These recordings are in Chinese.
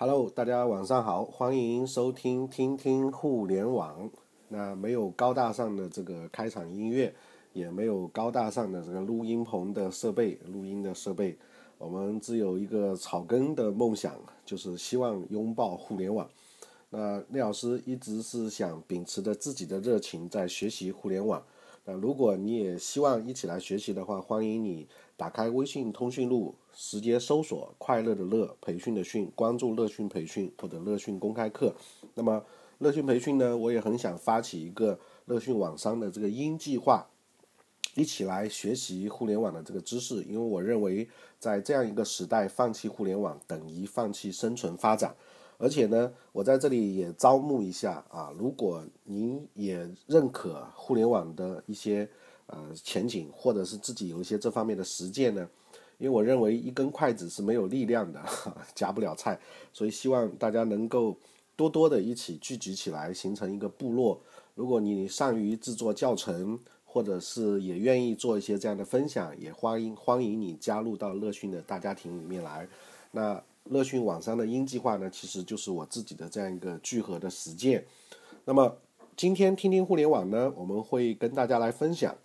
Hello，大家晚上好，欢迎收听听听互联网。那没有高大上的这个开场音乐，也没有高大上的这个录音棚的设备、录音的设备，我们只有一个草根的梦想，就是希望拥抱互联网。那聂老师一直是想秉持着自己的热情在学习互联网。那如果你也希望一起来学习的话，欢迎你打开微信通讯录，直接搜索“快乐的乐培训的训”，关注乐讯培训或者乐讯公开课。那么乐讯培训呢，我也很想发起一个乐讯网商的这个鹰计划，一起来学习互联网的这个知识。因为我认为，在这样一个时代，放弃互联网等于放弃生存发展。而且呢，我在这里也招募一下啊，如果您也认可互联网的一些呃前景，或者是自己有一些这方面的实践呢，因为我认为一根筷子是没有力量的，夹不了菜，所以希望大家能够多多的一起聚集起来，形成一个部落。如果你善于制作教程，或者是也愿意做一些这样的分享，也欢迎欢迎你加入到乐讯的大家庭里面来。那。乐讯网商的鹰计划呢，其实就是我自己的这样一个聚合的实践。那么今天听听互联网呢，我们会跟大家来分享，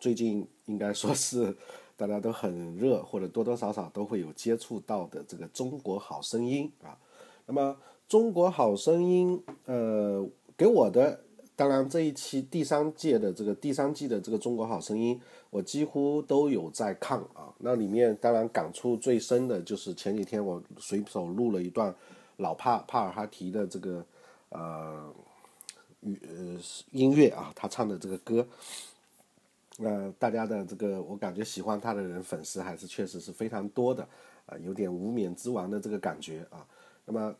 最近应该说是 大家都很热，或者多多少少都会有接触到的这个《中国好声音》啊。那么《中国好声音》呃，给我的。当然，这一期第三届的这个第三季的这个《中国好声音》，我几乎都有在看啊。那里面当然感触最深的就是前几天我随手录了一段老帕帕尔哈提的这个呃语呃音乐啊，他唱的这个歌。那大家的这个，我感觉喜欢他的人粉丝还是确实是非常多的啊，有点无冕之王的这个感觉啊。那么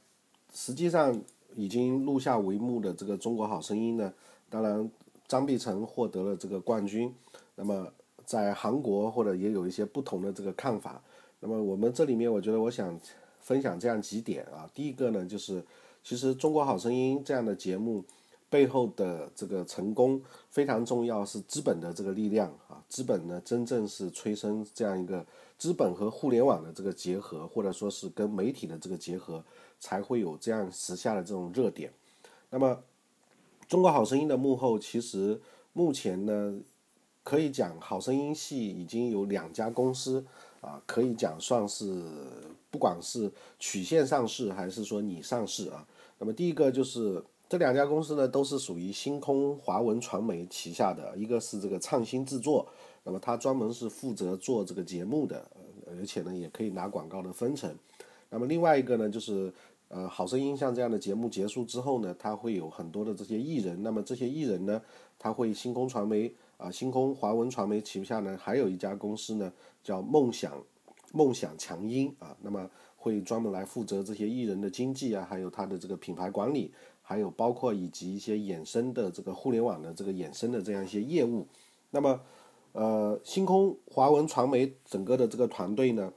实际上。已经录下帷幕的这个《中国好声音》呢，当然张碧晨获得了这个冠军。那么在韩国或者也有一些不同的这个看法。那么我们这里面，我觉得我想分享这样几点啊。第一个呢，就是其实《中国好声音》这样的节目背后的这个成功非常重要，是资本的这个力量啊。资本呢，真正是催生这样一个资本和互联网的这个结合，或者说是跟媒体的这个结合。才会有这样时下的这种热点。那么，《中国好声音》的幕后，其实目前呢，可以讲《好声音》系已经有两家公司啊，可以讲算是不管是曲线上市还是说拟上市啊。那么第一个就是这两家公司呢，都是属于星空华文传媒旗下的，一个是这个创新制作，那么它专门是负责做这个节目的，而且呢也可以拿广告的分成。那么另外一个呢，就是呃，好声音像这样的节目结束之后呢，它会有很多的这些艺人。那么这些艺人呢，他会星空传媒啊，星空华文传媒旗下呢，还有一家公司呢，叫梦想梦想强音啊。那么会专门来负责这些艺人的经济啊，还有他的这个品牌管理，还有包括以及一些衍生的这个互联网的这个衍生的这样一些业务。那么呃，星空华文传媒整个的这个团队呢，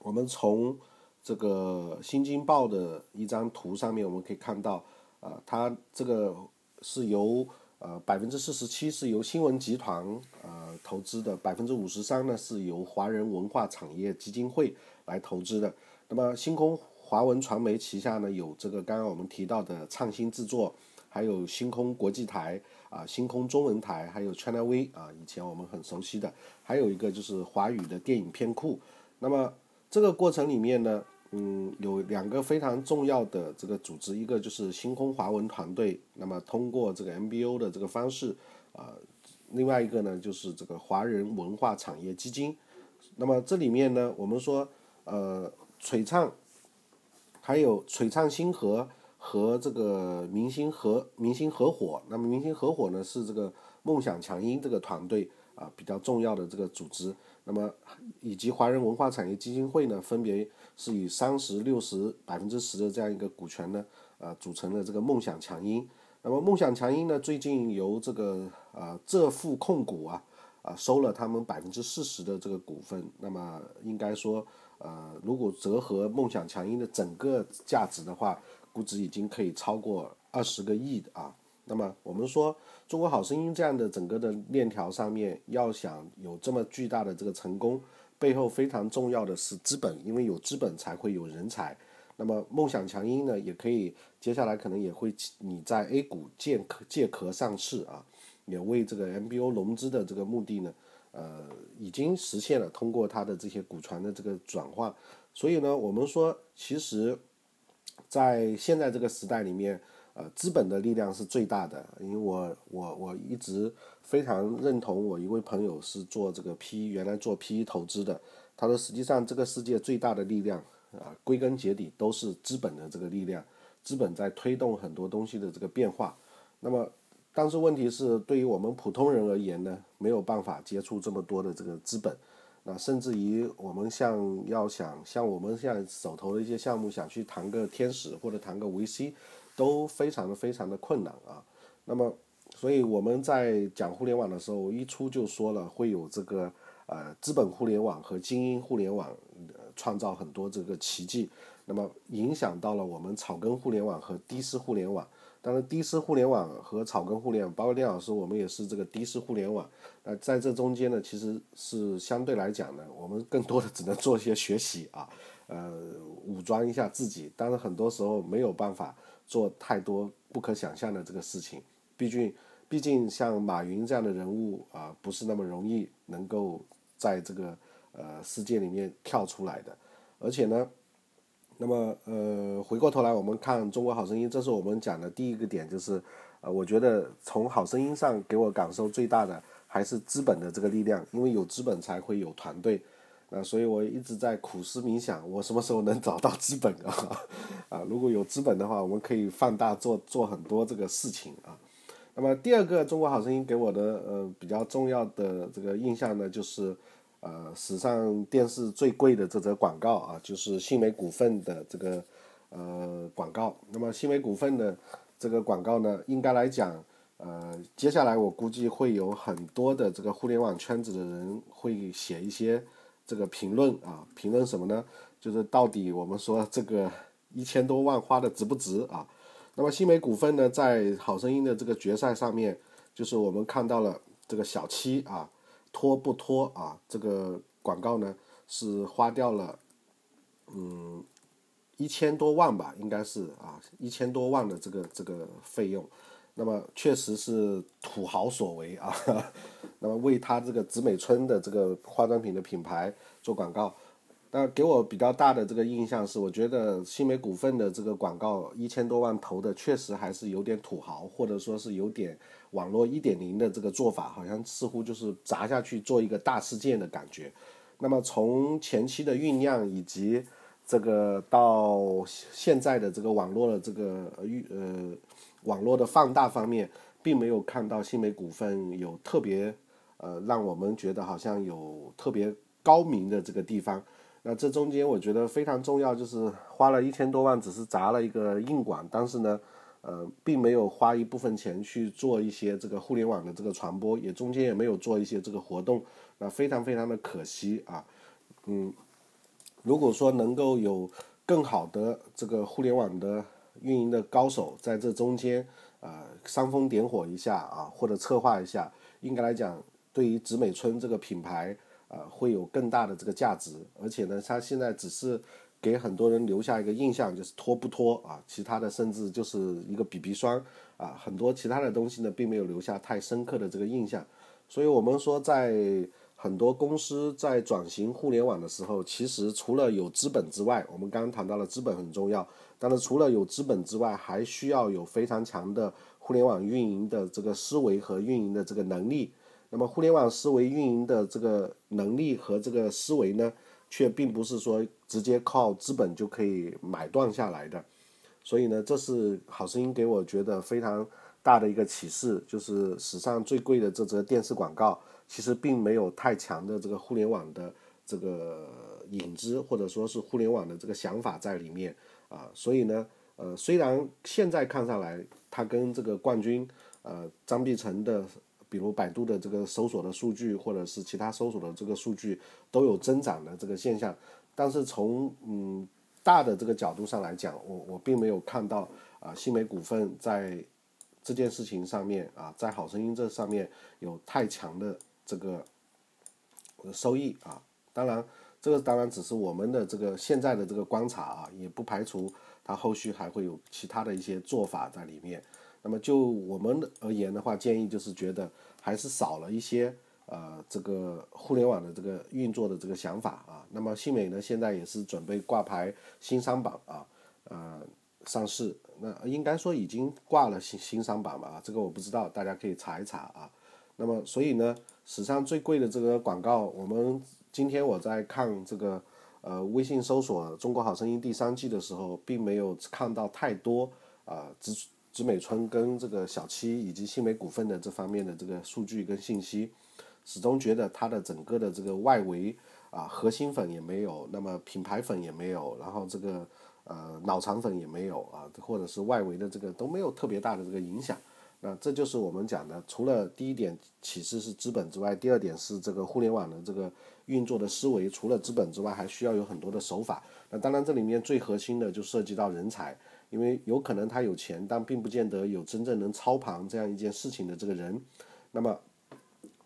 我们从这个《新京报》的一张图上面，我们可以看到，啊，它这个是由呃百分之四十七是由新闻集团呃投资的，百分之五十三呢是由华人文化产业基金会来投资的。那么星空华文传媒旗下呢有这个刚刚我们提到的创新制作，还有星空国际台啊，星空中文台，还有 China V 啊，以前我们很熟悉的，还有一个就是华语的电影片库。那么这个过程里面呢，嗯，有两个非常重要的这个组织，一个就是星空华文团队，那么通过这个 MBO 的这个方式，啊，另外一个呢就是这个华人文化产业基金，那么这里面呢，我们说，呃，璀璨，还有璀璨星河和这个明星合明星合伙，那么明星合伙呢是这个梦想强音这个团队啊比较重要的这个组织。那么，以及华人文化产业基金会呢，分别是以三十六十百分之十的这样一个股权呢，呃，组成了这个梦想强音。那么梦想强音呢，最近由这个呃浙富控股啊，啊收了他们百分之四十的这个股份。那么应该说，呃，如果折合梦想强音的整个价值的话，估值已经可以超过二十个亿的啊。那么我们说，中国好声音这样的整个的链条上面，要想有这么巨大的这个成功，背后非常重要的是资本，因为有资本才会有人才。那么梦想强音呢，也可以接下来可能也会你在 A 股借壳借壳上市啊，也为这个 MBO 融资的这个目的呢，呃，已经实现了通过它的这些股权的这个转换。所以呢，我们说其实，在现在这个时代里面，呃，资本的力量是最大的。因为我我我一直非常认同我一位朋友是做这个 PE，原来做 PE 投资的，他说实际上这个世界最大的力量。啊，归根结底都是资本的这个力量，资本在推动很多东西的这个变化。那么，但是问题是，对于我们普通人而言呢，没有办法接触这么多的这个资本。那甚至于我们像要想像我们现在手头的一些项目，想去谈个天使或者谈个 VC，都非常的非常的困难啊。那么，所以我们在讲互联网的时候，一出就说了会有这个呃资本互联网和精英互联网。创造很多这个奇迹，那么影响到了我们草根互联网和低师互联网。当然，低师互联网和草根互联网，包括丁老师，我们也是这个低师互联网。那在这中间呢，其实是相对来讲呢，我们更多的只能做一些学习啊，呃，武装一下自己。但是很多时候没有办法做太多不可想象的这个事情。毕竟，毕竟像马云这样的人物啊，不是那么容易能够在这个。呃，世界里面跳出来的，而且呢，那么呃，回过头来我们看《中国好声音》，这是我们讲的第一个点，就是呃，我觉得从《好声音》上给我感受最大的还是资本的这个力量，因为有资本才会有团队，啊，所以我一直在苦思冥想，我什么时候能找到资本啊？啊，如果有资本的话，我们可以放大做做很多这个事情啊。那么第二个《中国好声音》给我的呃比较重要的这个印象呢，就是。呃，史上电视最贵的这则广告啊，就是新美股份的这个呃广告。那么新美股份的这个广告呢，应该来讲，呃，接下来我估计会有很多的这个互联网圈子的人会写一些这个评论啊，评论什么呢？就是到底我们说这个 一千多万花的值不值啊？那么新美股份呢，在好声音的这个决赛上面，就是我们看到了这个小七啊。拖不拖啊？这个广告呢是花掉了，嗯，一千多万吧，应该是啊，一千多万的这个这个费用。那么确实是土豪所为啊。那么为他这个紫美村的这个化妆品的品牌做广告。那给我比较大的这个印象是，我觉得新美股份的这个广告一千多万投的，确实还是有点土豪，或者说是有点网络一点零的这个做法，好像似乎就是砸下去做一个大事件的感觉。那么从前期的酝酿以及这个到现在的这个网络的这个预呃网络的放大方面，并没有看到新美股份有特别呃让我们觉得好像有特别高明的这个地方。那这中间我觉得非常重要，就是花了一千多万，只是砸了一个硬广，但是呢，呃，并没有花一部分钱去做一些这个互联网的这个传播，也中间也没有做一些这个活动，那非常非常的可惜啊，嗯，如果说能够有更好的这个互联网的运营的高手在这中间，呃，煽风点火一下啊，或者策划一下，应该来讲，对于紫美村这个品牌。呃，会有更大的这个价值，而且呢，它现在只是给很多人留下一个印象，就是拖不拖啊，其他的甚至就是一个 BB 霜啊，很多其他的东西呢，并没有留下太深刻的这个印象。所以，我们说，在很多公司在转型互联网的时候，其实除了有资本之外，我们刚刚谈到了资本很重要，但是除了有资本之外，还需要有非常强的互联网运营的这个思维和运营的这个能力。那么，互联网思维运营的这个能力和这个思维呢，却并不是说直接靠资本就可以买断下来的。所以呢，这是好声音给我觉得非常大的一个启示，就是史上最贵的这则电视广告，其实并没有太强的这个互联网的这个影子，或者说是互联网的这个想法在里面啊。所以呢，呃，虽然现在看上来，它跟这个冠军，呃，张碧晨的。比如百度的这个搜索的数据，或者是其他搜索的这个数据都有增长的这个现象，但是从嗯大的这个角度上来讲，我我并没有看到啊新美股份在这件事情上面啊在好声音这上面有太强的这个收益啊。当然这个当然只是我们的这个现在的这个观察啊，也不排除它后续还会有其他的一些做法在里面。那么就我们而言的话，建议就是觉得还是少了一些呃这个互联网的这个运作的这个想法啊。那么信美呢，现在也是准备挂牌新商榜啊，呃上市。那应该说已经挂了新新商榜吧？这个我不知道，大家可以查一查啊。那么所以呢，史上最贵的这个广告，我们今天我在看这个呃微信搜索《中国好声音》第三季的时候，并没有看到太多啊植植美村跟这个小七以及新美股份的这方面的这个数据跟信息，始终觉得它的整个的这个外围啊核心粉也没有，那么品牌粉也没有，然后这个。呃，脑残粉也没有啊，或者是外围的这个都没有特别大的这个影响。那这就是我们讲的，除了第一点启示是资本之外，第二点是这个互联网的这个运作的思维，除了资本之外，还需要有很多的手法。那当然这里面最核心的就涉及到人才，因为有可能他有钱，但并不见得有真正能操盘这样一件事情的这个人。那么，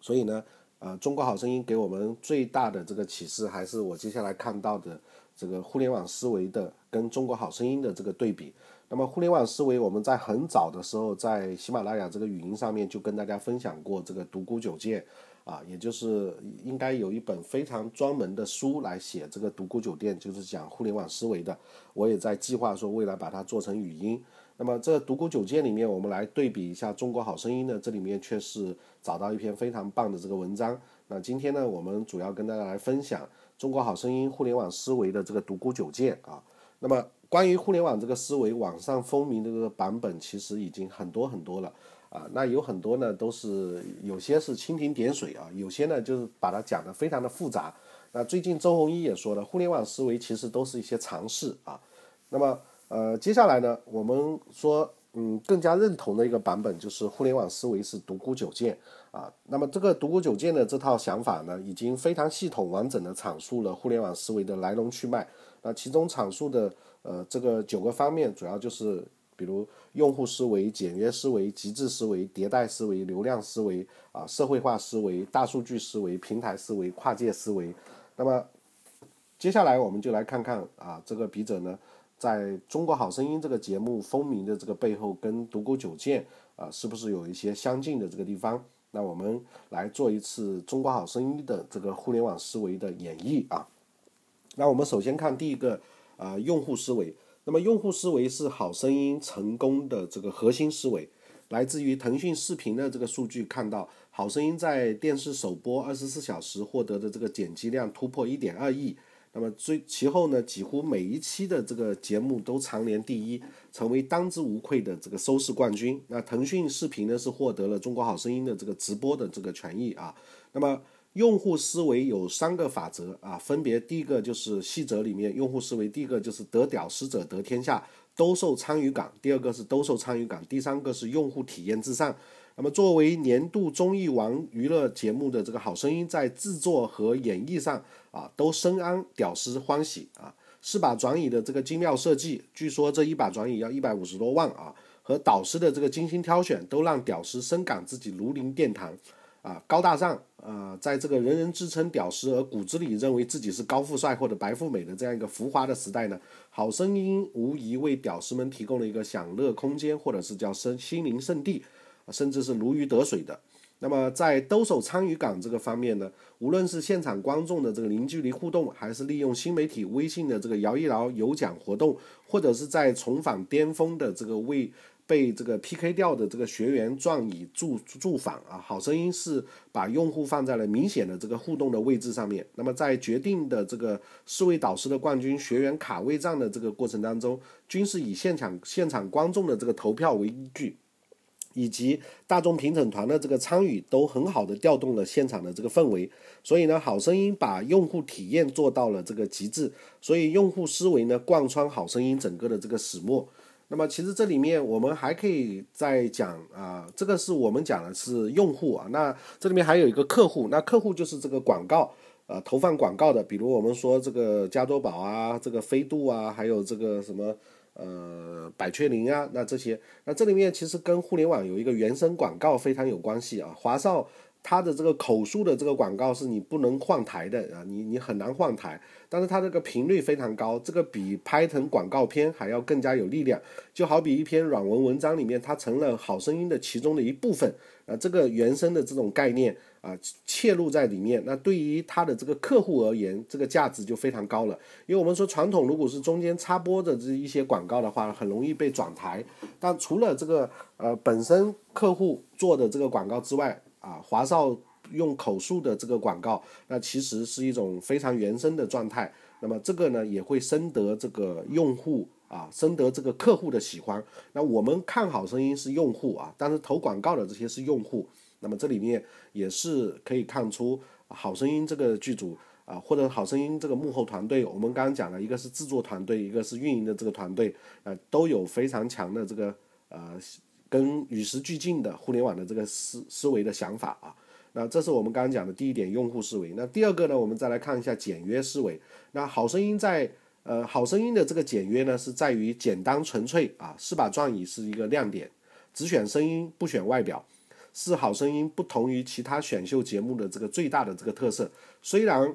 所以呢，呃，中国好声音给我们最大的这个启示，还是我接下来看到的。这个互联网思维的跟中国好声音的这个对比，那么互联网思维我们在很早的时候在喜马拉雅这个语音上面就跟大家分享过这个独孤九剑啊，也就是应该有一本非常专门的书来写这个独孤九剑，就是讲互联网思维的。我也在计划说未来把它做成语音。那么这独孤九剑里面，我们来对比一下中国好声音呢，这里面却是找到一篇非常棒的这个文章。那今天呢，我们主要跟大家来分享。中国好声音互联网思维的这个独孤九剑啊，那么关于互联网这个思维，网上风靡的这个版本其实已经很多很多了啊。那有很多呢，都是有些是蜻蜓点水啊，有些呢就是把它讲的非常的复杂。那最近周鸿祎也说了，互联网思维其实都是一些尝试啊。那么呃，接下来呢，我们说。嗯，更加认同的一个版本就是互联网思维是独孤九剑啊。那么这个独孤九剑的这套想法呢，已经非常系统完整的阐述了互联网思维的来龙去脉。那其中阐述的呃这个九个方面，主要就是比如用户思维、简约思维、极致思维、迭代思维、流量思维啊、社会化思维、大数据思维、平台思维、跨界思维。那么接下来我们就来看看啊这个笔者呢。在中国好声音这个节目风靡的这个背后，跟独孤九剑啊，是不是有一些相近的这个地方？那我们来做一次中国好声音的这个互联网思维的演绎啊。那我们首先看第一个啊，用户思维。那么用户思维是好声音成功的这个核心思维，来自于腾讯视频的这个数据，看到好声音在电视首播二十四小时获得的这个点击量突破一点二亿。那么最其后呢，几乎每一期的这个节目都蝉联第一，成为当之无愧的这个收视冠军。那腾讯视频呢是获得了《中国好声音》的这个直播的这个权益啊。那么用户思维有三个法则啊，分别第一个就是细则里面用户思维，第一个就是得屌丝者得天下，兜售参与感；第二个是兜售参与感；第三个是用户体验至上。那么作为年度综艺王娱乐节目的这个好声音，在制作和演绎上。啊，都深谙屌丝欢喜啊！四把转椅的这个精妙设计，据说这一把转椅要一百五十多万啊！和导师的这个精心挑选，都让屌丝深感自己如临殿堂啊，高大上在这个人人自称屌丝，而骨子里认为自己是高富帅或者白富美的这样一个浮华的时代呢，好声音无疑为屌丝们提供了一个享乐空间，或者是叫生心灵圣地，甚至是如鱼得水的。那么在兜售参与感这个方面呢，无论是现场观众的这个零距离互动，还是利用新媒体微信的这个摇一摇有奖活动，或者是在重返巅峰的这个为被这个 PK 掉的这个学员状以助助访啊，好声音是把用户放在了明显的这个互动的位置上面。那么在决定的这个四位导师的冠军学员卡位战的这个过程当中，均是以现场现场观众的这个投票为依据。以及大众评审团的这个参与，都很好的调动了现场的这个氛围。所以呢，好声音把用户体验做到了这个极致。所以用户思维呢，贯穿好声音整个的这个始末。那么其实这里面我们还可以再讲啊，这个是我们讲的是用户啊。那这里面还有一个客户，那客户就是这个广告呃投放广告的，比如我们说这个加多宝啊，这个飞度啊，还有这个什么。呃，百雀羚啊，那这些，那这里面其实跟互联网有一个原生广告非常有关系啊。华少它的这个口述的这个广告是你不能换台的啊，你你很难换台，但是它这个频率非常高，这个比拍成广告片还要更加有力量。就好比一篇软文文章里面，它成了好声音的其中的一部分啊，这个原生的这种概念啊切入在里面，那对于它的这个客户而言，这个价值就非常高了。因为我们说传统如果是中间插播的这一些广告的话，很容易被转台，但除了这个呃本身客户做的这个广告之外，啊，华少用口述的这个广告，那其实是一种非常原生的状态。那么这个呢，也会深得这个用户啊，深得这个客户的喜欢。那我们看好声音是用户啊，但是投广告的这些是用户。那么这里面也是可以看出，好声音这个剧组啊，或者好声音这个幕后团队，我们刚刚讲了一个是制作团队，一个是运营的这个团队，呃，都有非常强的这个呃。跟与时俱进的互联网的这个思思维的想法啊，那这是我们刚刚讲的第一点用户思维。那第二个呢，我们再来看一下简约思维。那好声音在呃好声音的这个简约呢，是在于简单纯粹啊，是把状语是一个亮点，只选声音不选外表，是好声音不同于其他选秀节目的这个最大的这个特色。虽然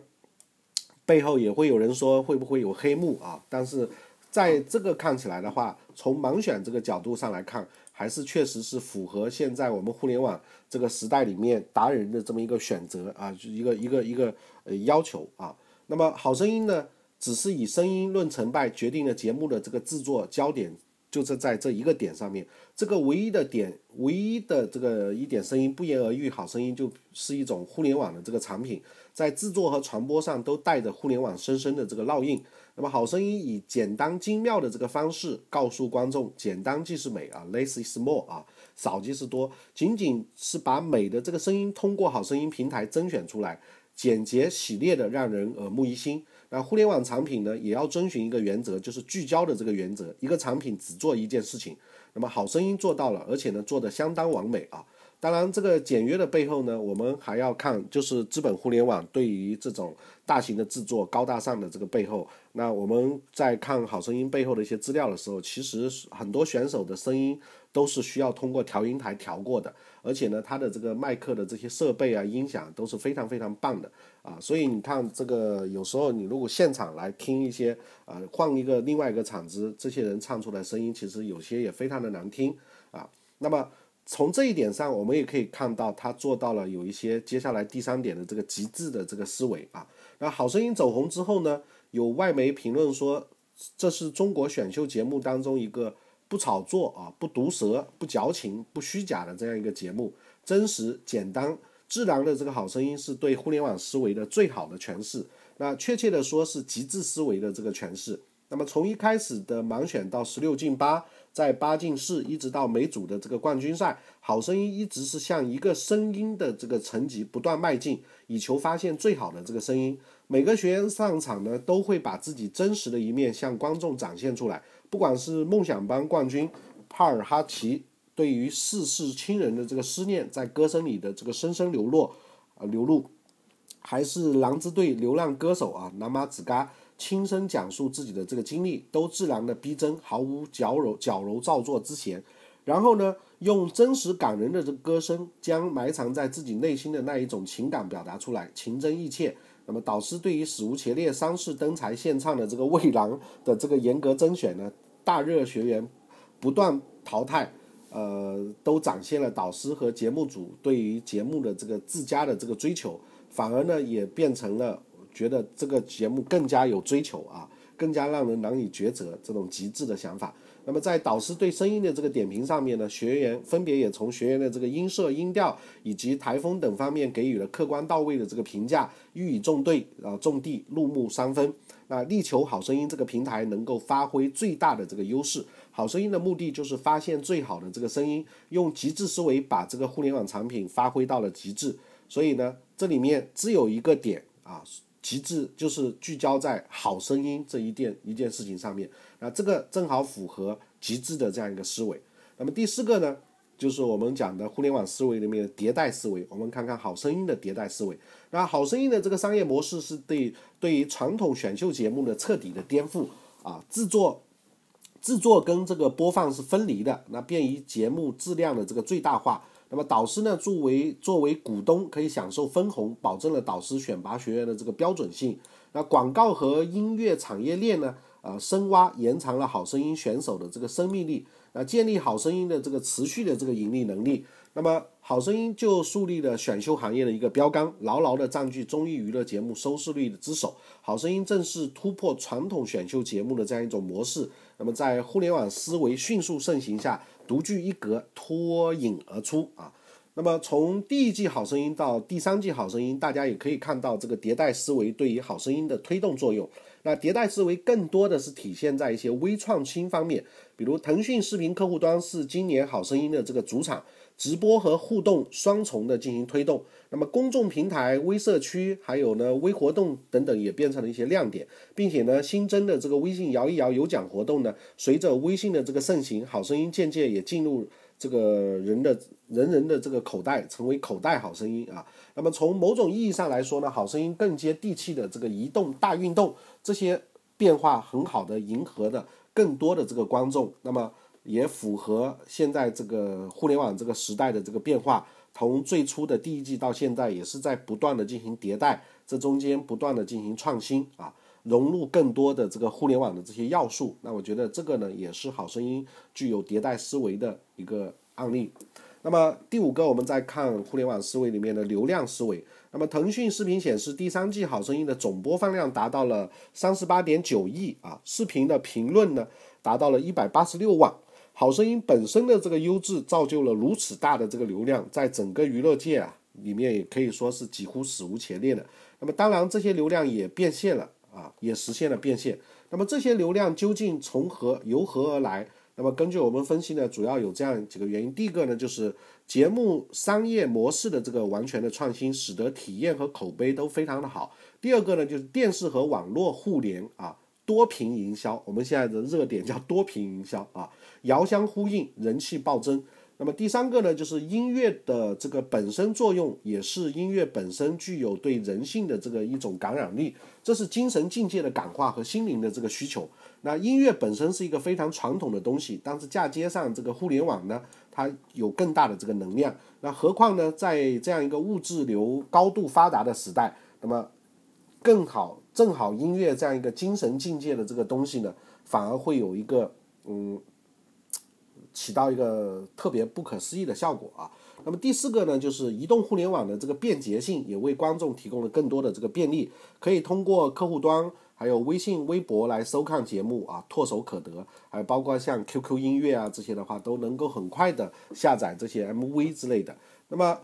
背后也会有人说会不会有黑幕啊，但是在这个看起来的话，从盲选这个角度上来看。还是确实是符合现在我们互联网这个时代里面达人的这么一个选择啊，就一个一个一个呃要求啊。那么好声音呢，只是以声音论成败，决定了节目的这个制作焦点就是在这一个点上面。这个唯一的点，唯一的这个一点声音不言而喻，好声音就是一种互联网的这个产品，在制作和传播上都带着互联网深深的这个烙印。那么好声音以简单精妙的这个方式告诉观众，简单即是美啊，less is more 啊，少即是多，仅仅是把美的这个声音通过好声音平台甄选出来，简洁洗练的让人耳目一新。那互联网产品呢，也要遵循一个原则，就是聚焦的这个原则，一个产品只做一件事情。那么好声音做到了，而且呢做的相当完美啊。当然，这个简约的背后呢，我们还要看，就是资本互联网对于这种大型的制作、高大上的这个背后。那我们在看好声音背后的一些资料的时候，其实很多选手的声音都是需要通过调音台调过的，而且呢，它的这个麦克的这些设备啊、音响都是非常非常棒的啊。所以你看，这个有时候你如果现场来听一些，呃，换一个另外一个场子，这些人唱出来声音，其实有些也非常的难听啊。那么。从这一点上，我们也可以看到，他做到了有一些接下来第三点的这个极致的这个思维啊。那好声音走红之后呢，有外媒评论说，这是中国选秀节目当中一个不炒作啊、不毒舌、不矫情、不虚假的这样一个节目，真实、简单、自然的这个好声音是对互联网思维的最好的诠释。那确切的说是极致思维的这个诠释。那么从一开始的盲选到十六进八。在八进四一直到每组的这个冠军赛，好声音一直是向一个声音的这个层级不断迈进，以求发现最好的这个声音。每个学员上场呢，都会把自己真实的一面向观众展现出来。不管是梦想班冠军帕尔哈奇对于逝世亲人的这个思念，在歌声里的这个声声流落啊流露，还是狼之队流浪歌手啊南马子嘎。亲身讲述自己的这个经历，都自然的逼真，毫无矫揉矫揉造作之嫌。然后呢，用真实感人的这歌声，将埋藏在自己内心的那一种情感表达出来，情真意切。那么，导师对于史无前例三世登台献唱的这个魏郎的这个严格甄选呢，大热学员不断淘汰，呃，都展现了导师和节目组对于节目的这个自家的这个追求，反而呢，也变成了。觉得这个节目更加有追求啊，更加让人难以抉择这种极致的想法。那么在导师对声音的这个点评上面呢，学员分别也从学员的这个音色、音调以及台风等方面给予了客观到位的这个评价，予以重对啊重地入木三分。那力求好声音这个平台能够发挥最大的这个优势。好声音的目的就是发现最好的这个声音，用极致思维把这个互联网产品发挥到了极致。所以呢，这里面只有一个点啊。极致就是聚焦在好声音这一件一件事情上面，那，这个正好符合极致的这样一个思维。那么第四个呢，就是我们讲的互联网思维里面的迭代思维。我们看看好声音的迭代思维。那好声音的这个商业模式是对对于传统选秀节目的彻底的颠覆啊，制作制作跟这个播放是分离的，那便于节目质量的这个最大化。那么导师呢，作为作为股东可以享受分红，保证了导师选拔学员的这个标准性。那广告和音乐产业链呢，呃，深挖延长了好声音选手的这个生命力，那建立好声音的这个持续的这个盈利能力。那么好声音就树立了选秀行业的一个标杆，牢牢的占据综艺娱乐节目收视率的之首。好声音正是突破传统选秀节目的这样一种模式。那么在互联网思维迅速盛行下，独具一格，脱颖而出啊。那么从第一季《好声音》到第三季《好声音》，大家也可以看到这个迭代思维对于《好声音》的推动作用。那迭代思维更多的是体现在一些微创新方面，比如腾讯视频客户端是今年《好声音》的这个主场，直播和互动双重的进行推动。那么公众平台、微社区还有呢微活动等等也变成了一些亮点，并且呢新增的这个微信摇一摇有奖活动呢，随着微信的这个盛行，《好声音》渐渐也进入。这个人的人人的这个口袋成为口袋好声音啊，那么从某种意义上来说呢，好声音更接地气的这个移动大运动，这些变化很好的迎合的更多的这个观众，那么也符合现在这个互联网这个时代的这个变化，从最初的第一季到现在也是在不断的进行迭代，这中间不断的进行创新啊。融入更多的这个互联网的这些要素，那我觉得这个呢也是好声音具有迭代思维的一个案例。那么第五个，我们再看互联网思维里面的流量思维。那么腾讯视频显示，第三季好声音的总播放量达到了三十八点九亿啊，视频的评论呢达到了一百八十六万。好声音本身的这个优质，造就了如此大的这个流量，在整个娱乐界啊里面也可以说是几乎史无前例的。那么当然，这些流量也变现了。啊，也实现了变现。那么这些流量究竟从何由何而来？那么根据我们分析呢，主要有这样几个原因。第一个呢，就是节目商业模式的这个完全的创新，使得体验和口碑都非常的好。第二个呢，就是电视和网络互联啊，多屏营销，我们现在的热点叫多屏营销啊，遥相呼应，人气暴增。那么第三个呢，就是音乐的这个本身作用，也是音乐本身具有对人性的这个一种感染力，这是精神境界的感化和心灵的这个需求。那音乐本身是一个非常传统的东西，但是嫁接上这个互联网呢，它有更大的这个能量。那何况呢，在这样一个物质流高度发达的时代，那么更好，正好音乐这样一个精神境界的这个东西呢，反而会有一个嗯。起到一个特别不可思议的效果啊！那么第四个呢，就是移动互联网的这个便捷性，也为观众提供了更多的这个便利，可以通过客户端，还有微信、微博来收看节目啊，唾手可得。还有包括像 QQ 音乐啊这些的话，都能够很快的下载这些 MV 之类的。那么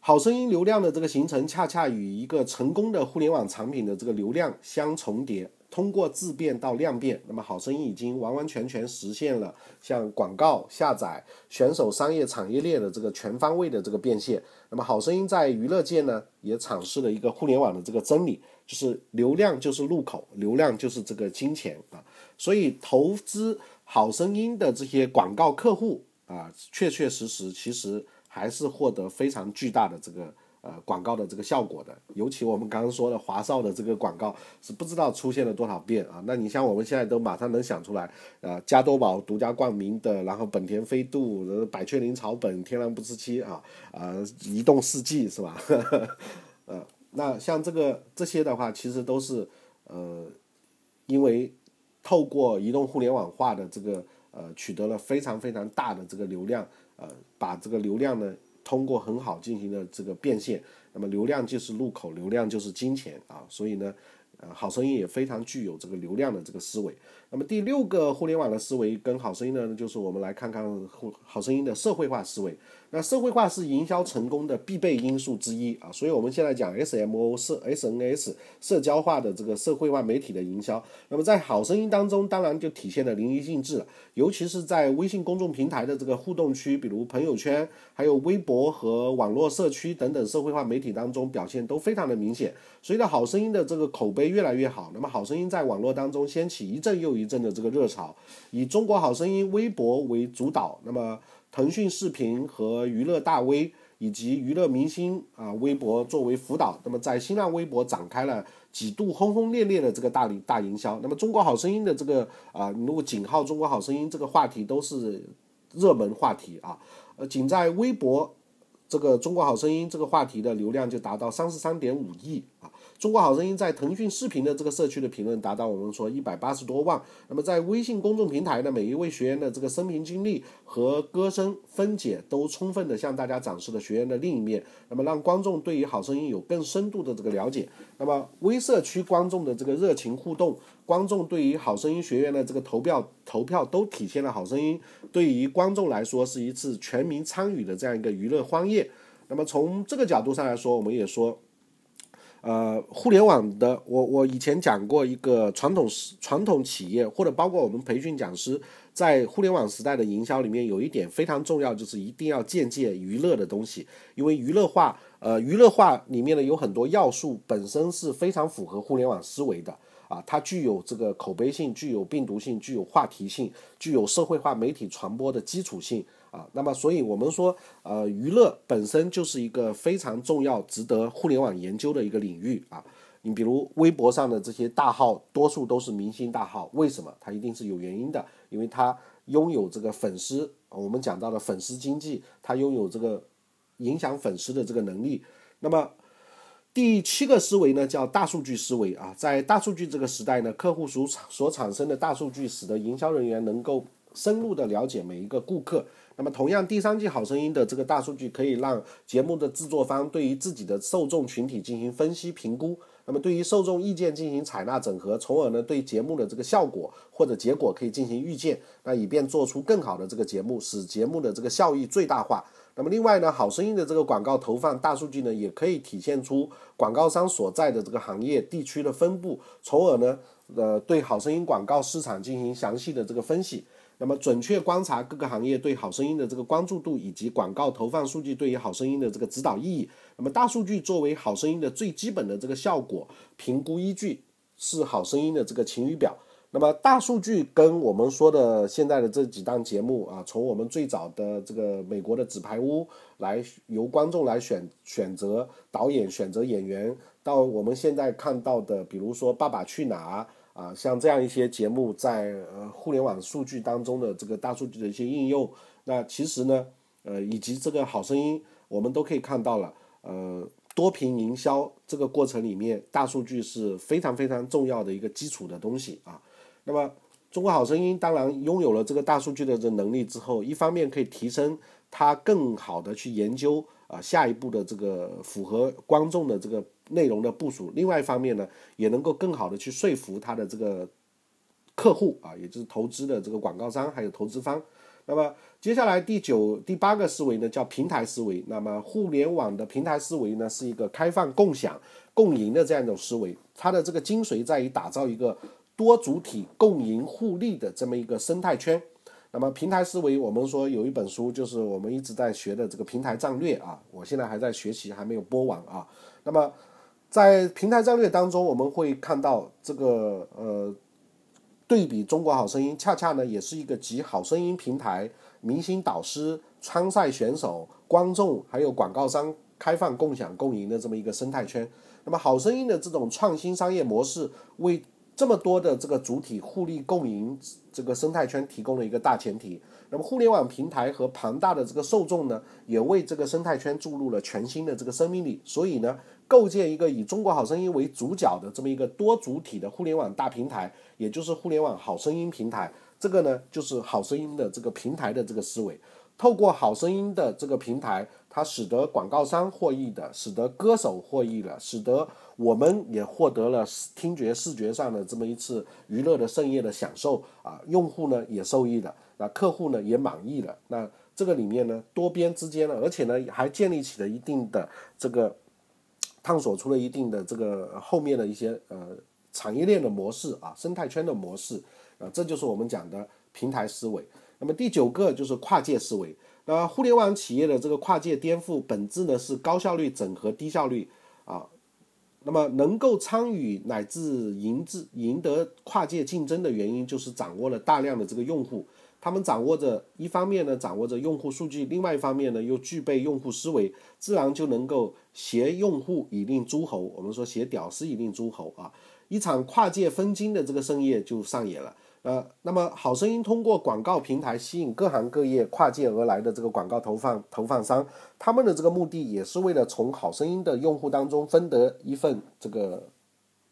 好声音流量的这个形成，恰恰与一个成功的互联网产品的这个流量相重叠。通过质变到量变，那么好声音已经完完全全实现了像广告、下载、选手商业产业链的这个全方位的这个变现。那么好声音在娱乐界呢，也阐释了一个互联网的这个真理，就是流量就是入口，流量就是这个金钱啊。所以投资好声音的这些广告客户啊，确确实实其实还是获得非常巨大的这个。呃，广告的这个效果的，尤其我们刚刚说的华少的这个广告是不知道出现了多少遍啊。那你像我们现在都马上能想出来，呃，加多宝独家冠名的，然后本田飞度、百雀羚草本、天然不吃漆啊，呃，移动四季是吧？呃，那像这个这些的话，其实都是呃，因为透过移动互联网化的这个呃，取得了非常非常大的这个流量，呃，把这个流量呢。通过很好进行的这个变现，那么流量就是入口，流量就是金钱啊，所以呢，呃，好声音也非常具有这个流量的这个思维。那么第六个互联网的思维跟好声音呢，就是我们来看看好好声音的社会化思维。那社会化是营销成功的必备因素之一啊，所以我们现在讲 S M O 社 S N S 社交化的这个社会化媒体的营销，那么在好声音当中，当然就体现的淋漓尽致了，尤其是在微信公众平台的这个互动区，比如朋友圈，还有微博和网络社区等等社会化媒体当中，表现都非常的明显。随着好声音的这个口碑越来越好，那么好声音在网络当中掀起一阵又一阵的这个热潮，以中国好声音微博为主导，那么。腾讯视频和娱乐大 V 以及娱乐明星啊，微博作为辅导，那么在新浪微博展开了几度轰轰烈烈的这个大大营销。那么中国好声音的这个啊，如果仅靠中国好声音这个话题都是热门话题啊，呃，仅在微博这个《中国好声音》这个话题的流量就达到三十三点五亿啊。中国好声音在腾讯视频的这个社区的评论达到我们说一百八十多万。那么在微信公众平台呢，每一位学员的这个生平经历和歌声分解都充分的向大家展示了学员的另一面，那么让观众对于好声音有更深度的这个了解。那么微社区观众的这个热情互动，观众对于好声音学员的这个投票投票都体现了好声音对于观众来说是一次全民参与的这样一个娱乐欢宴。那么从这个角度上来说，我们也说。呃，互联网的，我我以前讲过一个传统传统企业，或者包括我们培训讲师，在互联网时代的营销里面，有一点非常重要，就是一定要借鉴娱乐的东西，因为娱乐化，呃，娱乐化里面呢有很多要素，本身是非常符合互联网思维的。啊，它具有这个口碑性，具有病毒性，具有话题性，具有社会化媒体传播的基础性啊。那么，所以我们说，呃，娱乐本身就是一个非常重要、值得互联网研究的一个领域啊。你比如微博上的这些大号，多数都是明星大号，为什么？它一定是有原因的，因为它拥有这个粉丝，我们讲到的粉丝经济，它拥有这个影响粉丝的这个能力。那么。第七个思维呢，叫大数据思维啊，在大数据这个时代呢，客户所产所产生的大数据，使得营销人员能够深入的了解每一个顾客。那么，同样，第三季好声音的这个大数据，可以让节目的制作方对于自己的受众群体进行分析评估。那么，对于受众意见进行采纳整合，从而呢，对节目的这个效果或者结果可以进行预见，那以便做出更好的这个节目，使节目的这个效益最大化。那么另外呢，好声音的这个广告投放大数据呢，也可以体现出广告商所在的这个行业地区的分布，从而呢，呃，对好声音广告市场进行详细的这个分析。那么准确观察各个行业对好声音的这个关注度，以及广告投放数据对于好声音的这个指导意义。那么大数据作为好声音的最基本的这个效果评估依据，是好声音的这个晴雨表。那么大数据跟我们说的现在的这几档节目啊，从我们最早的这个美国的纸牌屋来由观众来选选择导演、选择演员，到我们现在看到的，比如说《爸爸去哪儿》啊，像这样一些节目在呃互联网数据当中的这个大数据的一些应用，那其实呢，呃，以及这个好声音，我们都可以看到了，呃，多屏营销这个过程里面，大数据是非常非常重要的一个基础的东西啊。那么，中国好声音当然拥有了这个大数据的这能力之后，一方面可以提升它更好的去研究啊下一步的这个符合观众的这个内容的部署，另外一方面呢，也能够更好的去说服它的这个客户啊，也就是投资的这个广告商还有投资方。那么接下来第九、第八个思维呢，叫平台思维。那么互联网的平台思维呢，是一个开放、共享、共赢的这样一种思维，它的这个精髓在于打造一个。多主体共赢互利的这么一个生态圈，那么平台思维，我们说有一本书，就是我们一直在学的这个平台战略啊，我现在还在学习，还没有播完啊。那么在平台战略当中，我们会看到这个呃，对比中国好声音，恰恰呢也是一个集好声音平台、明星导师、参赛选手、观众还有广告商开放共享共赢的这么一个生态圈。那么好声音的这种创新商业模式为这么多的这个主体互利共赢，这个生态圈提供了一个大前提。那么互联网平台和庞大的这个受众呢，也为这个生态圈注入了全新的这个生命力。所以呢，构建一个以中国好声音为主角的这么一个多主体的互联网大平台，也就是互联网好声音平台，这个呢，就是好声音的这个平台的这个思维。透过好声音的这个平台，它使得广告商获益的，使得歌手获益了，使得我们也获得了听觉视觉上的这么一次娱乐的盛宴的享受啊，用户呢也受益了，那客户呢也满意了，那这个里面呢多边之间呢，而且呢还建立起了一定的这个探索出了一定的这个后面的一些呃产业链的模式啊，生态圈的模式啊，这就是我们讲的平台思维。那么第九个就是跨界思维。那互联网企业的这个跨界颠覆本质呢是高效率整合低效率啊。那么能够参与乃至赢至赢得跨界竞争的原因，就是掌握了大量的这个用户。他们掌握着一方面呢掌握着用户数据，另外一方面呢又具备用户思维，自然就能够挟用户以令诸侯。我们说挟屌丝以令诸侯啊。一场跨界分金的这个盛宴就上演了。呃，那么好声音通过广告平台吸引各行各业跨界而来的这个广告投放投放商，他们的这个目的也是为了从好声音的用户当中分得一份这个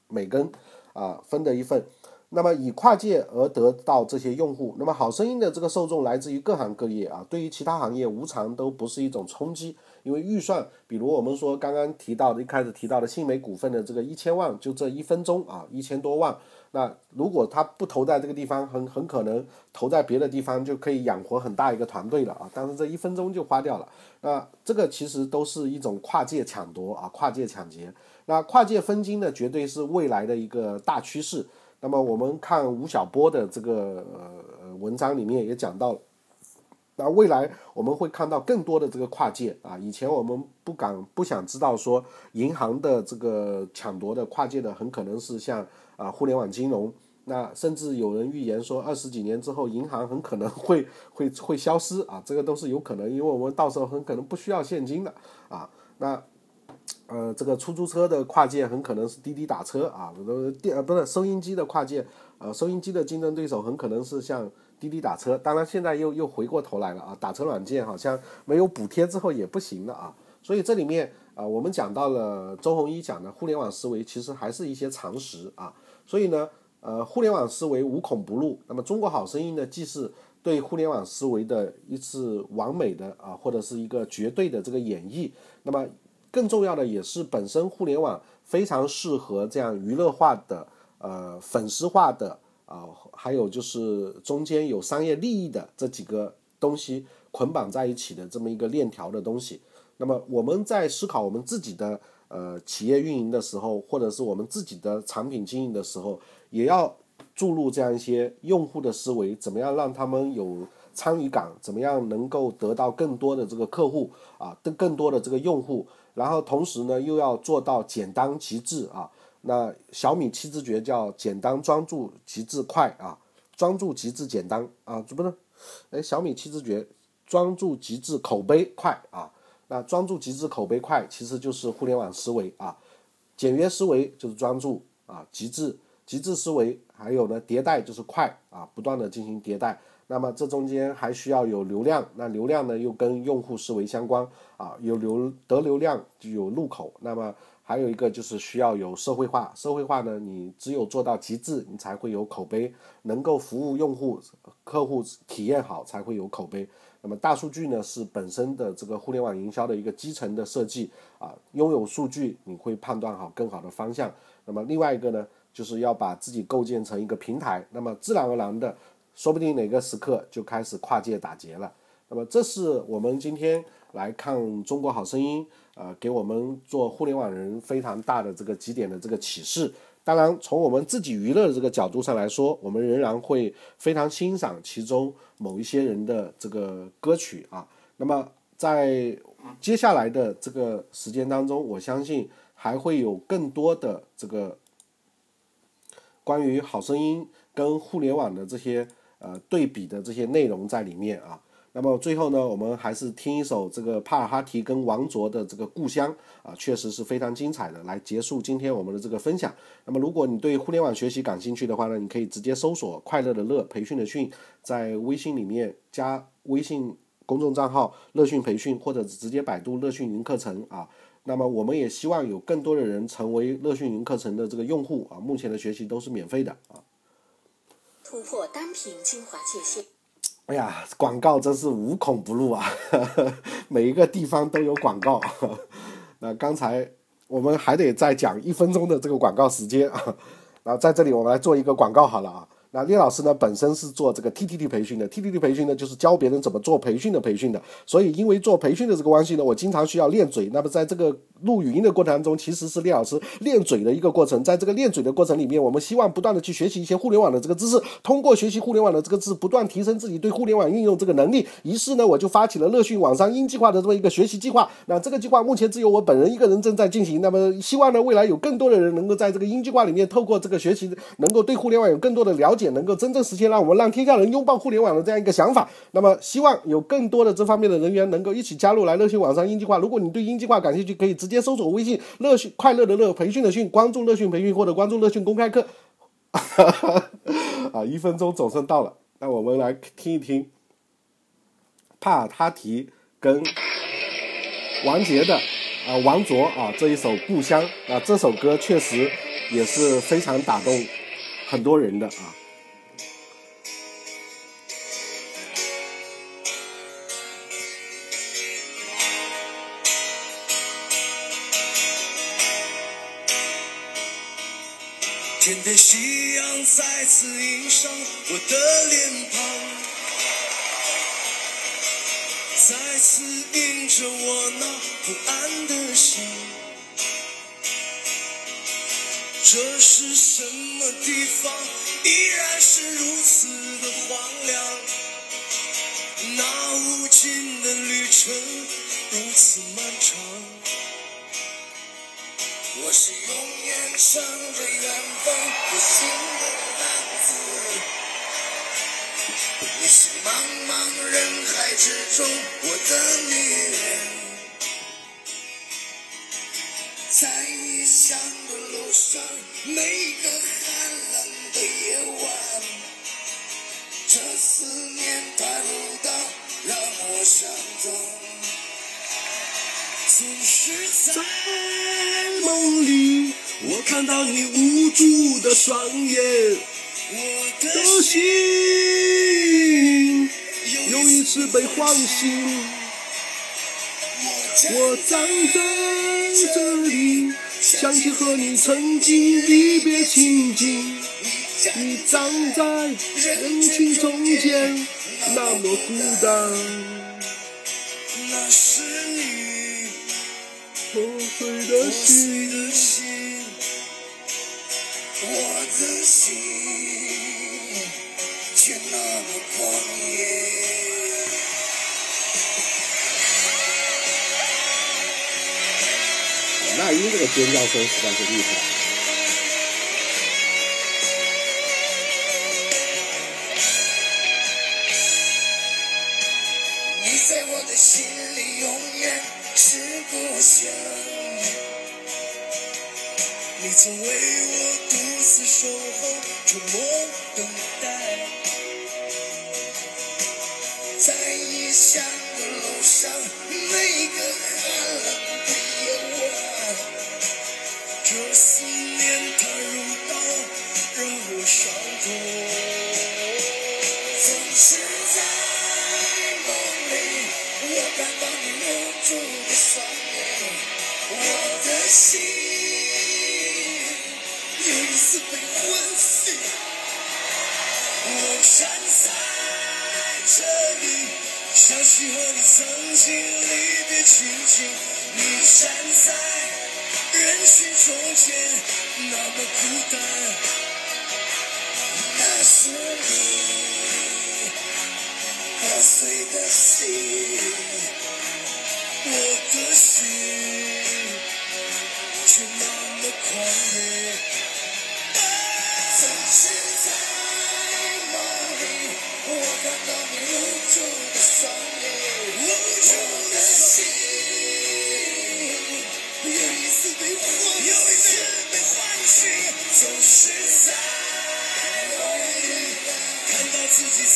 美根啊，分得一份。那么以跨界而得到这些用户，那么好声音的这个受众来自于各行各业啊，对于其他行业无偿都不是一种冲击，因为预算，比如我们说刚刚提到的，一开始提到的信美股份的这个一千万，就这一分钟啊，一千多万，那如果他不投在这个地方，很很可能投在别的地方就可以养活很大一个团队了啊，但是这一分钟就花掉了，那这个其实都是一种跨界抢夺啊，跨界抢劫，那跨界分金呢，绝对是未来的一个大趋势。那么我们看吴晓波的这个呃文章里面也讲到了，那未来我们会看到更多的这个跨界啊，以前我们不敢不想知道说银行的这个抢夺的跨界的很可能是像啊互联网金融，那甚至有人预言说二十几年之后银行很可能会会会消失啊，这个都是有可能，因为我们到时候很可能不需要现金的啊，那。呃，这个出租车的跨界很可能是滴滴打车啊，呃电呃不是收音机的跨界，呃收音机的竞争对手很可能是像滴滴打车，当然现在又又回过头来了啊，打车软件好像没有补贴之后也不行了啊，所以这里面啊我们讲到了周鸿祎讲的互联网思维，其实还是一些常识啊，所以呢，呃互联网思维无孔不入，那么中国好声音呢，既是对互联网思维的一次完美的啊或者是一个绝对的这个演绎，那么。更重要的也是本身互联网非常适合这样娱乐化的、呃粉丝化的啊，还有就是中间有商业利益的这几个东西捆绑在一起的这么一个链条的东西。那么我们在思考我们自己的呃企业运营的时候，或者是我们自己的产品经营的时候，也要注入这样一些用户的思维，怎么样让他们有参与感，怎么样能够得到更多的这个客户啊，更更多的这个用户。然后同时呢，又要做到简单极致啊。那小米七之诀叫简单专注极致快啊，专注极致简单啊，这不是？哎，小米七之诀专注极致口碑快啊。那专注极致口碑快，其实就是互联网思维啊。简约思维就是专注啊，极致极致思维，还有呢迭代就是快啊，不断的进行迭代。那么这中间还需要有流量，那流量呢又跟用户思维相关啊，有流得流量就有入口，那么还有一个就是需要有社会化，社会化呢你只有做到极致，你才会有口碑，能够服务用户客户体验好才会有口碑。那么大数据呢是本身的这个互联网营销的一个基层的设计啊，拥有数据你会判断好更好的方向。那么另外一个呢就是要把自己构建成一个平台，那么自然而然的。说不定哪个时刻就开始跨界打劫了。那么，这是我们今天来看《中国好声音》呃，给我们做互联网人非常大的这个几点的这个启示。当然，从我们自己娱乐的这个角度上来说，我们仍然会非常欣赏其中某一些人的这个歌曲啊。那么，在接下来的这个时间当中，我相信还会有更多的这个关于好声音跟互联网的这些。呃，对比的这些内容在里面啊。那么最后呢，我们还是听一首这个帕尔哈提跟王卓的这个《故乡》啊，确实是非常精彩的，来结束今天我们的这个分享。那么如果你对互联网学习感兴趣的话呢，你可以直接搜索“快乐的乐培训的训”，在微信里面加微信公众账号“乐讯培训”，或者直接百度“乐讯云课程”啊。那么我们也希望有更多的人成为乐讯云课程的这个用户啊。目前的学习都是免费的啊。突破单品精华界限。哎呀，广告真是无孔不入啊！每一个地方都有广告。那刚才我们还得再讲一分钟的这个广告时间啊。然后在这里我们来做一个广告好了啊。那聂老师呢，本身是做这个 TTT 培训的，TTT 培训呢就是教别人怎么做培训的培训的。所以因为做培训的这个关系呢，我经常需要练嘴。那么在这个录语音的过程当中，其实是聂老师练嘴的一个过程。在这个练嘴的过程里面，我们希望不断的去学习一些互联网的这个知识，通过学习互联网的这个知识，不断提升自己对互联网运用这个能力。于是呢，我就发起了乐讯网商英计划的这么一个学习计划。那这个计划目前只有我本人一个人正在进行。那么希望呢，未来有更多的人能够在这个英计划里面，透过这个学习，能够对互联网有更多的了解，能够真正实现。让我们让天下人拥抱互联网的这样一个想法，那么希望有更多的这方面的人员能够一起加入来乐讯网上音计划。如果你对音计划感兴趣，可以直接搜索微信“乐讯快乐的乐培训的训”，关注乐讯培训或者关注乐讯公开课。啊，一分钟总算到了，那我们来听一听帕尔他提跟王杰的啊王卓啊这一首《故乡》啊，这首歌确实也是非常打动很多人的啊。天夕阳再次映上我的脸庞，再次映着我那不安的心。这是什么地方？依然是如此的荒凉。那无尽的旅程如此漫长。我是永远向着远方独行的浪子，你是茫茫人海之中我的女人，在异乡的路上，每个寒冷的夜晚，这思念它如刀，让我伤痛。在梦里，我看到你无助的双眼，我的心又一次被唤醒。我站在这里，想起和你曾经离别情景。你站在人群中间，那么孤单。的心，我的心却那么狂野。那英这个尖叫声实在是厉害。为我独自守候，沉默等待，在异乡的路上，每个寒冷想起和你曾经离别情景。你站在人群中间，那么孤单。那是你破碎的心。我的心却那么狂野，总是在梦里，我看到你无助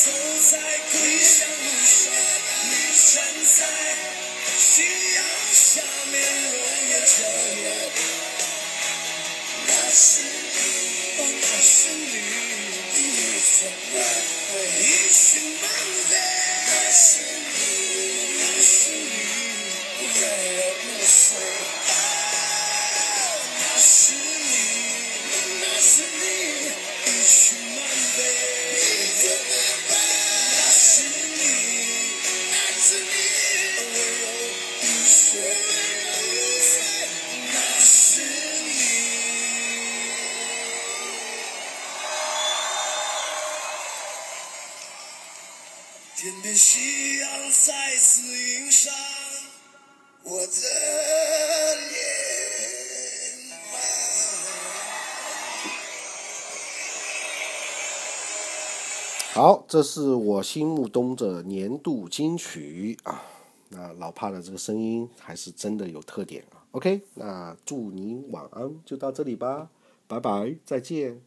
走在归乡路上，你站在。夕阳下面，容颜娇艳，那是你，哦，那是你，一生难回，一生难回，这是我心目中的年度金曲啊！那老帕的这个声音还是真的有特点啊。OK，那祝您晚安，就到这里吧，拜拜，再见。